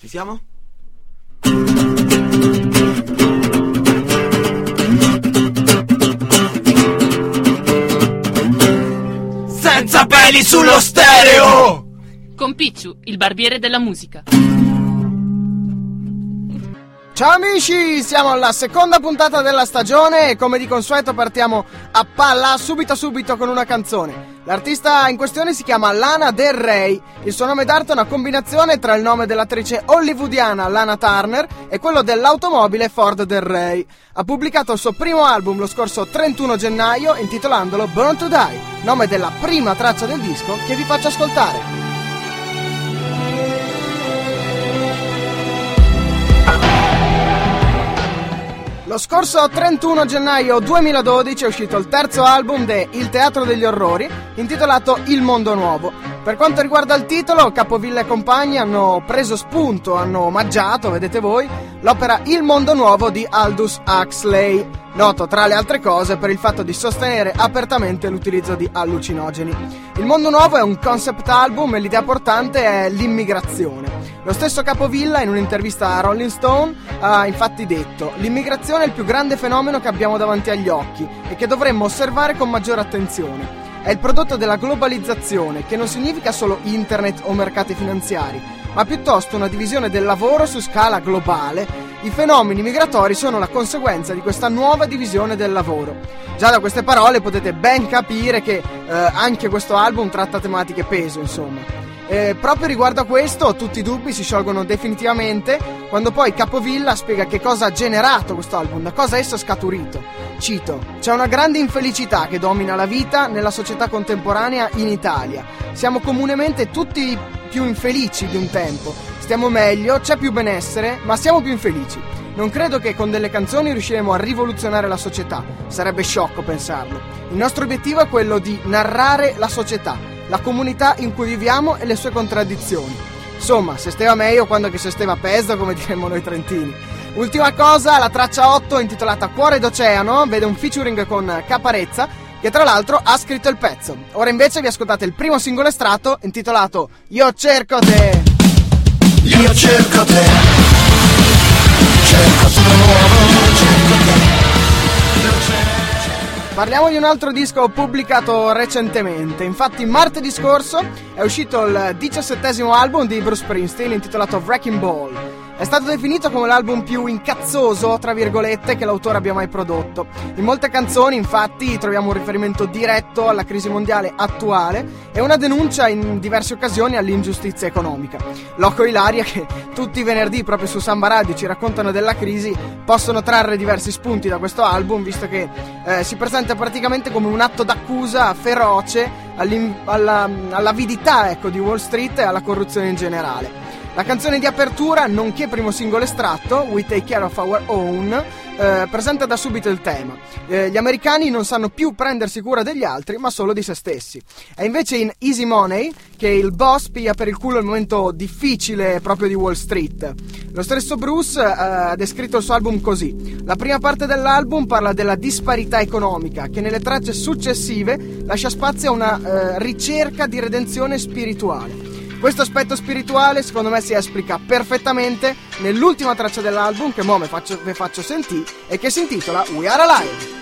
Ci siamo? Senza peli sullo stereo! Con Picciu, il barbiere della musica. Ciao amici, siamo alla seconda puntata della stagione e come di consueto partiamo a palla subito subito con una canzone. L'artista in questione si chiama Lana Del Rey, il suo nome d'arte è una combinazione tra il nome dell'attrice hollywoodiana Lana Turner e quello dell'automobile Ford Del Rey. Ha pubblicato il suo primo album lo scorso 31 gennaio intitolandolo Burn to Die, nome della prima traccia del disco che vi faccio ascoltare. Lo scorso 31 gennaio 2012 è uscito il terzo album de Il Teatro degli Orrori, intitolato Il Mondo Nuovo. Per quanto riguarda il titolo, Capovilla e compagni hanno preso spunto, hanno omaggiato, vedete voi, l'opera Il Mondo Nuovo di Aldous Huxley, noto tra le altre cose per il fatto di sostenere apertamente l'utilizzo di allucinogeni. Il Mondo Nuovo è un concept album e l'idea portante è l'immigrazione. Lo stesso Capovilla in un'intervista a Rolling Stone ha infatti detto l'immigrazione è il più grande fenomeno che abbiamo davanti agli occhi e che dovremmo osservare con maggiore attenzione. È il prodotto della globalizzazione, che non significa solo internet o mercati finanziari, ma piuttosto una divisione del lavoro su scala globale. I fenomeni migratori sono la conseguenza di questa nuova divisione del lavoro. Già da queste parole potete ben capire che eh, anche questo album tratta tematiche peso, insomma. Eh, proprio riguardo a questo, tutti i dubbi si sciolgono definitivamente quando poi Capovilla spiega che cosa ha generato questo album, da cosa esso è scaturito. Cito: C'è una grande infelicità che domina la vita nella società contemporanea in Italia. Siamo comunemente tutti più infelici di un tempo. Stiamo meglio, c'è più benessere, ma siamo più infelici. Non credo che con delle canzoni riusciremo a rivoluzionare la società. Sarebbe sciocco pensarlo. Il nostro obiettivo è quello di narrare la società la comunità in cui viviamo e le sue contraddizioni. Insomma, se steva meglio quando che se steva peso, come diremmo noi trentini. Ultima cosa, la traccia 8 intitolata Cuore d'Oceano vede un featuring con Caparezza che tra l'altro ha scritto il pezzo. Ora invece vi ascoltate il primo singolo estratto intitolato Io cerco te. Io cerco te. Cerco te, cerco Parliamo di un altro disco pubblicato recentemente. Infatti, martedì scorso è uscito il diciassettesimo album di Bruce Springsteen intitolato Wrecking Ball. È stato definito come l'album più incazzoso, tra virgolette, che l'autore abbia mai prodotto. In molte canzoni, infatti, troviamo un riferimento diretto alla crisi mondiale attuale e una denuncia in diverse occasioni all'ingiustizia economica. Loco Ilaria, che tutti i venerdì proprio su Samba Radio ci raccontano della crisi, possono trarre diversi spunti da questo album, visto che eh, si presenta praticamente come un atto d'accusa feroce alla, all'avidità ecco, di Wall Street e alla corruzione in generale. La canzone di apertura, nonché primo singolo estratto, We Take Care of Our Own, eh, presenta da subito il tema. Eh, gli americani non sanno più prendersi cura degli altri, ma solo di se stessi. È invece in Easy Money che il boss piglia per il culo il momento difficile proprio di Wall Street. Lo stesso Bruce eh, ha descritto il suo album così. La prima parte dell'album parla della disparità economica, che nelle tracce successive lascia spazio a una eh, ricerca di redenzione spirituale. Questo aspetto spirituale secondo me si esplica perfettamente nell'ultima traccia dell'album che mo vi faccio, faccio sentire e che si intitola We Are Alive.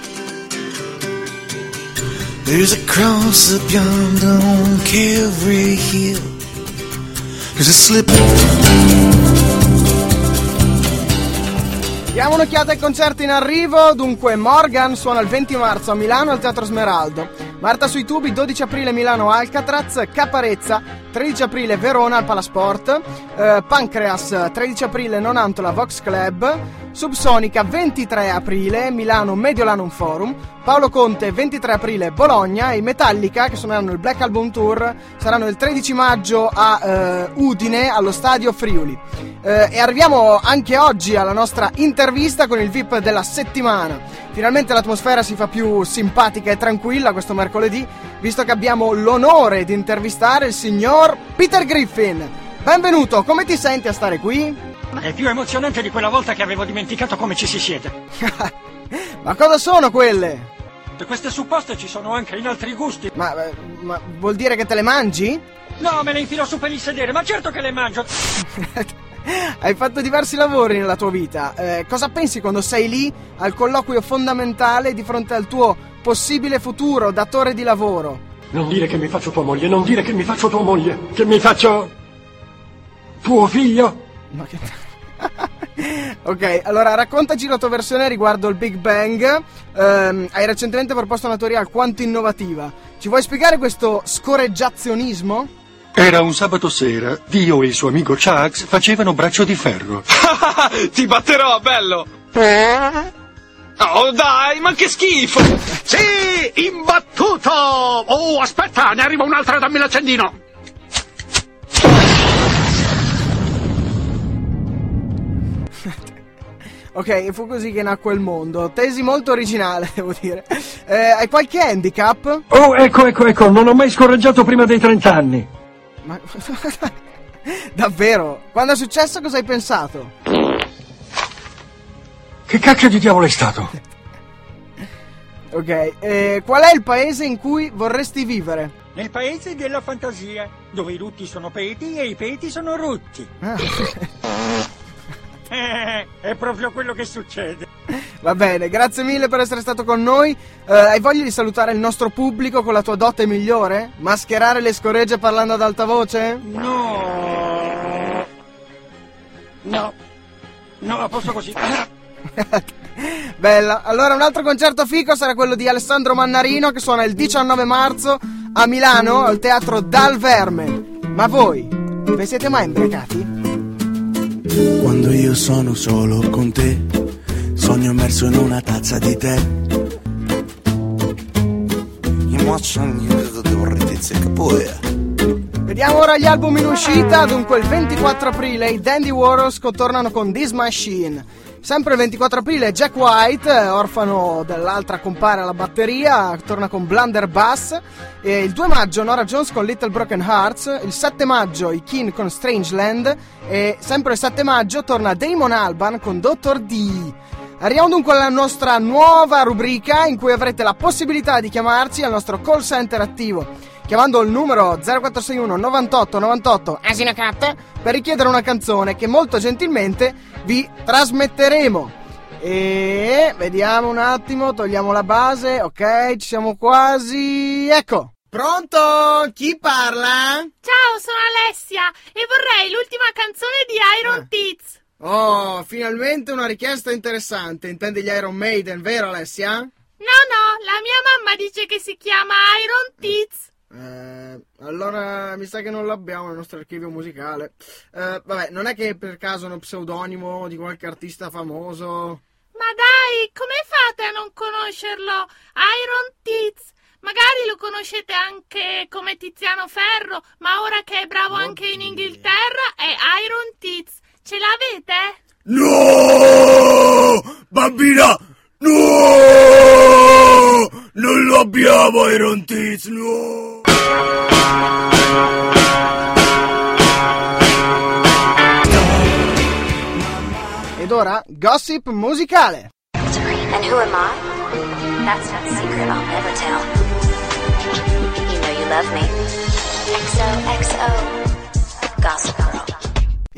There's a cross up yonder on Calvary Hill. There's a slip. Diamo un'occhiata ai concerti in arrivo. Dunque, Morgan suona il 20 marzo a Milano al Teatro Smeraldo. Marta sui tubi, 12 aprile Milano Alcatraz, Caparezza, 13 aprile Verona al Palasport, eh, Pancreas, 13 aprile Nonantola Vox Club, Subsonica 23 aprile Milano Mediolanum Forum, Paolo Conte 23 aprile Bologna e Metallica che suoneranno il Black Album Tour saranno il 13 maggio a eh, Udine allo stadio Friuli. Eh, e arriviamo anche oggi alla nostra intervista con il VIP della settimana. Finalmente l'atmosfera si fa più simpatica e tranquilla questo mercoledì, visto che abbiamo l'onore di intervistare il signor Peter Griffin. Benvenuto, come ti senti a stare qui? È più emozionante di quella volta che avevo dimenticato come ci si siede. Ma cosa sono quelle? Queste supposte ci sono anche in altri gusti. Ma, ma, vuol dire che te le mangi? No, me le infilo su per il sedere, ma certo che le mangio. Hai fatto diversi lavori nella tua vita. Eh, cosa pensi quando sei lì al colloquio fondamentale di fronte al tuo possibile futuro datore di lavoro? Non dire che mi faccio tua moglie, non dire che mi faccio tua moglie, che mi faccio tuo figlio. Ma che... ok, allora raccontaci la tua versione riguardo il Big Bang. Ehm, hai recentemente proposto una teoria alquanto innovativa. Ci vuoi spiegare questo scorreggiazionismo? Era un sabato sera, Dio e il suo amico Chugs facevano braccio di ferro. Ti batterò, bello! Oh dai, ma che schifo! Sì, imbattuto! Oh, aspetta, ne arriva un'altra, dammi l'accendino! Ok, fu così che nacque il mondo. Tesi molto originale, devo dire. Eh, hai qualche handicap? Oh, ecco, ecco, ecco, non ho mai scorreggiato prima dei 30 anni. Ma... Davvero? Quando è successo cosa hai pensato? Che cacchio di diavolo è stato? Ok, eh, qual è il paese in cui vorresti vivere? Nel paese della fantasia, dove i rutti sono peti e i peti sono rutti. Ah. Eh, è proprio quello che succede. Va bene, grazie mille per essere stato con noi. Eh, hai voglia di salutare il nostro pubblico con la tua dote migliore? Mascherare le scoregge parlando ad alta voce? No. No. No, a posto così. Bella. Allora, un altro concerto fico sarà quello di Alessandro Mannarino che suona il 19 marzo a Milano al teatro Dal Verme. Ma voi, vi siete mai imbriacati? Quando io sono solo con te, sogno immerso in una tazza di tè. Vediamo ora gli album in uscita. Dunque, il 24 aprile i Dandy Warhols tornano con This Machine. Sempre il 24 aprile Jack White, orfano dell'altra compare alla batteria, torna con Blunderbuss. E il 2 maggio Nora Jones con Little Broken Hearts. Il 7 maggio i Keen con Strangeland. E sempre il 7 maggio torna Damon Alban con Dr. D. Arriviamo dunque alla nostra nuova rubrica in cui avrete la possibilità di chiamarci al nostro call center attivo chiamando il numero 0461 98 98 Asino Cat per richiedere una canzone che molto gentilmente vi trasmetteremo. E vediamo un attimo, togliamo la base, ok, ci siamo quasi. Ecco. Pronto? Chi parla? Ciao, sono Alessia e vorrei l'ultima canzone di Iron Eh. Tits. Oh, finalmente una richiesta interessante. Intendi gli Iron Maiden, vero Alessia? No, no, la mia mamma dice che si chiama Iron Tits. Eh, allora mi sa che non l'abbiamo nel nostro archivio musicale. Eh, vabbè, non è che per caso è uno pseudonimo di qualche artista famoso? Ma dai, come fate a non conoscerlo? Iron Tits. Magari lo conoscete anche come Tiziano Ferro, ma ora che è bravo anche in Inghilterra è Iron Tits. Ce l'avete? No! Bambina! No! Non lo abbiamo, Iron Tiz, no! Ed ora, gossip musicale. And who am I? That's not a secret I'll never tell. You know you love me. XOXO. Gossip Girl.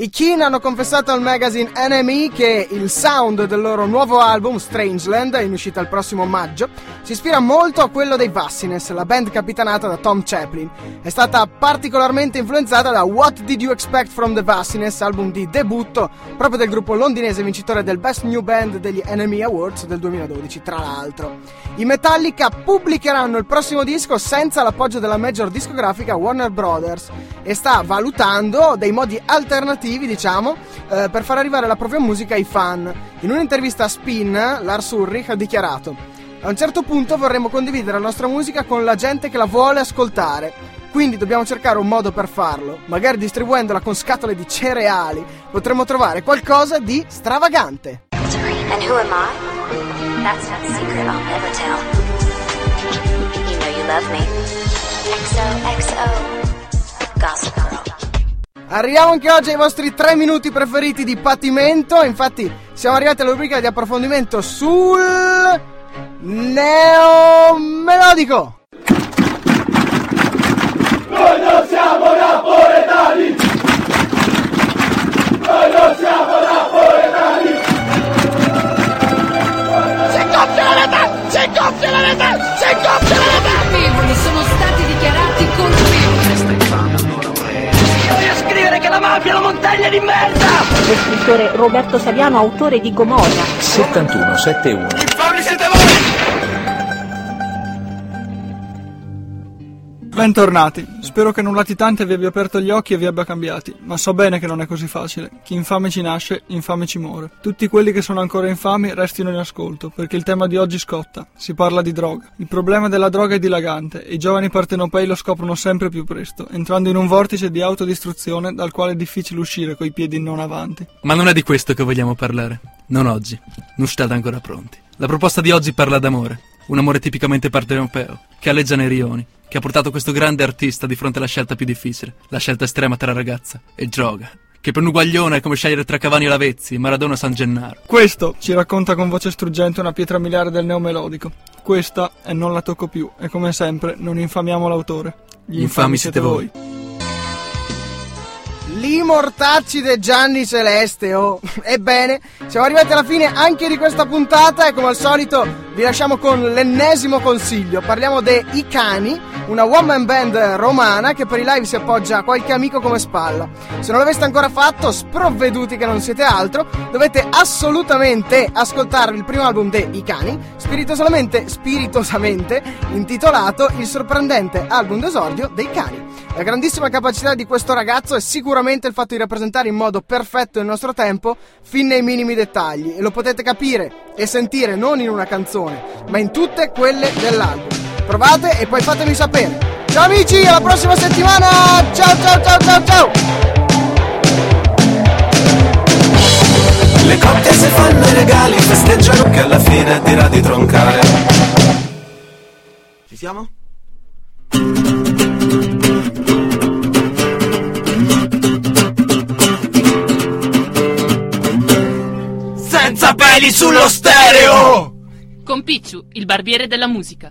I Keen hanno confessato al magazine NME che il sound del loro nuovo album, Strangeland, in uscita il prossimo maggio, si ispira molto a quello dei Vassines, la band capitanata da Tom Chaplin. È stata particolarmente influenzata da What Did You Expect from the Vassines, album di debutto proprio del gruppo londinese vincitore del Best New Band degli NME Awards del 2012, tra l'altro. I Metallica pubblicheranno il prossimo disco senza l'appoggio della major discografica Warner Brothers e sta valutando dei modi alternativi, diciamo, eh, per far arrivare la propria musica ai fan. In un'intervista a Spin, Lars Ulrich ha dichiarato: A un certo punto vorremmo condividere la nostra musica con la gente che la vuole ascoltare. Quindi dobbiamo cercare un modo per farlo. Magari distribuendola con scatole di cereali, potremmo trovare qualcosa di stravagante. And who am I? That's not a secret I'll never tell. You know you love me. XOXO. Gossip. Arriviamo anche oggi ai vostri tre minuti preferiti di patimento. Infatti, siamo arrivati alla rubrica di approfondimento sul neomelodico. Noi non siamo napoletani! Si montagna di merda! Lo scrittore Roberto Saviano, autore di Gomorra. 71 71. Infami siete voi! Bentornati, spero che non latitante vi abbia aperto gli occhi e vi abbia cambiati, ma so bene che non è così facile. Chi infame ci nasce, infame ci muore. Tutti quelli che sono ancora infami restino in ascolto, perché il tema di oggi scotta. Si parla di droga. Il problema della droga è dilagante e i giovani partenopei lo scoprono sempre più presto, entrando in un vortice di autodistruzione dal quale è difficile uscire coi piedi non avanti. Ma non è di questo che vogliamo parlare. Non oggi. Non state ancora pronti. La proposta di oggi parla d'amore. Un amore tipicamente partenopeo, che alleggia nei rioni, che ha portato questo grande artista di fronte alla scelta più difficile, la scelta estrema tra ragazza e droga. Che per un uguaglione è come scegliere tra Cavani e Lavezzi, Maradona o San Gennaro. Questo ci racconta con voce struggente una pietra miliare del neomelodico. Questa è Non la tocco più e come sempre non infamiamo l'autore. Gli infami siete voi. Li mortacci de Gianni Celeste, oh. Ebbene, siamo arrivati alla fine anche di questa puntata e come al solito vi lasciamo con l'ennesimo consiglio. Parliamo dei Cani, una one man band romana che per i live si appoggia a qualche amico come spalla. Se non l'aveste ancora fatto, sprovveduti che non siete altro, dovete assolutamente ascoltarvi il primo album dei I Cani, spiritosamente, spiritosamente intitolato Il sorprendente album d'esordio dei cani. La grandissima capacità di questo ragazzo è sicuramente il fatto di rappresentare in modo perfetto il nostro tempo, fin nei minimi dettagli, e lo potete capire e sentire non in una canzone, ma in tutte quelle dell'album. Provate e poi fatemi sapere. Ciao amici, alla prossima settimana! Ciao ciao ciao ciao ciao! Le coppie si fanno i regali, festeggiano che alla fine dirà di troncare. Ci siamo? Senza peli sullo stereo! Con Picciu, il barbiere della musica.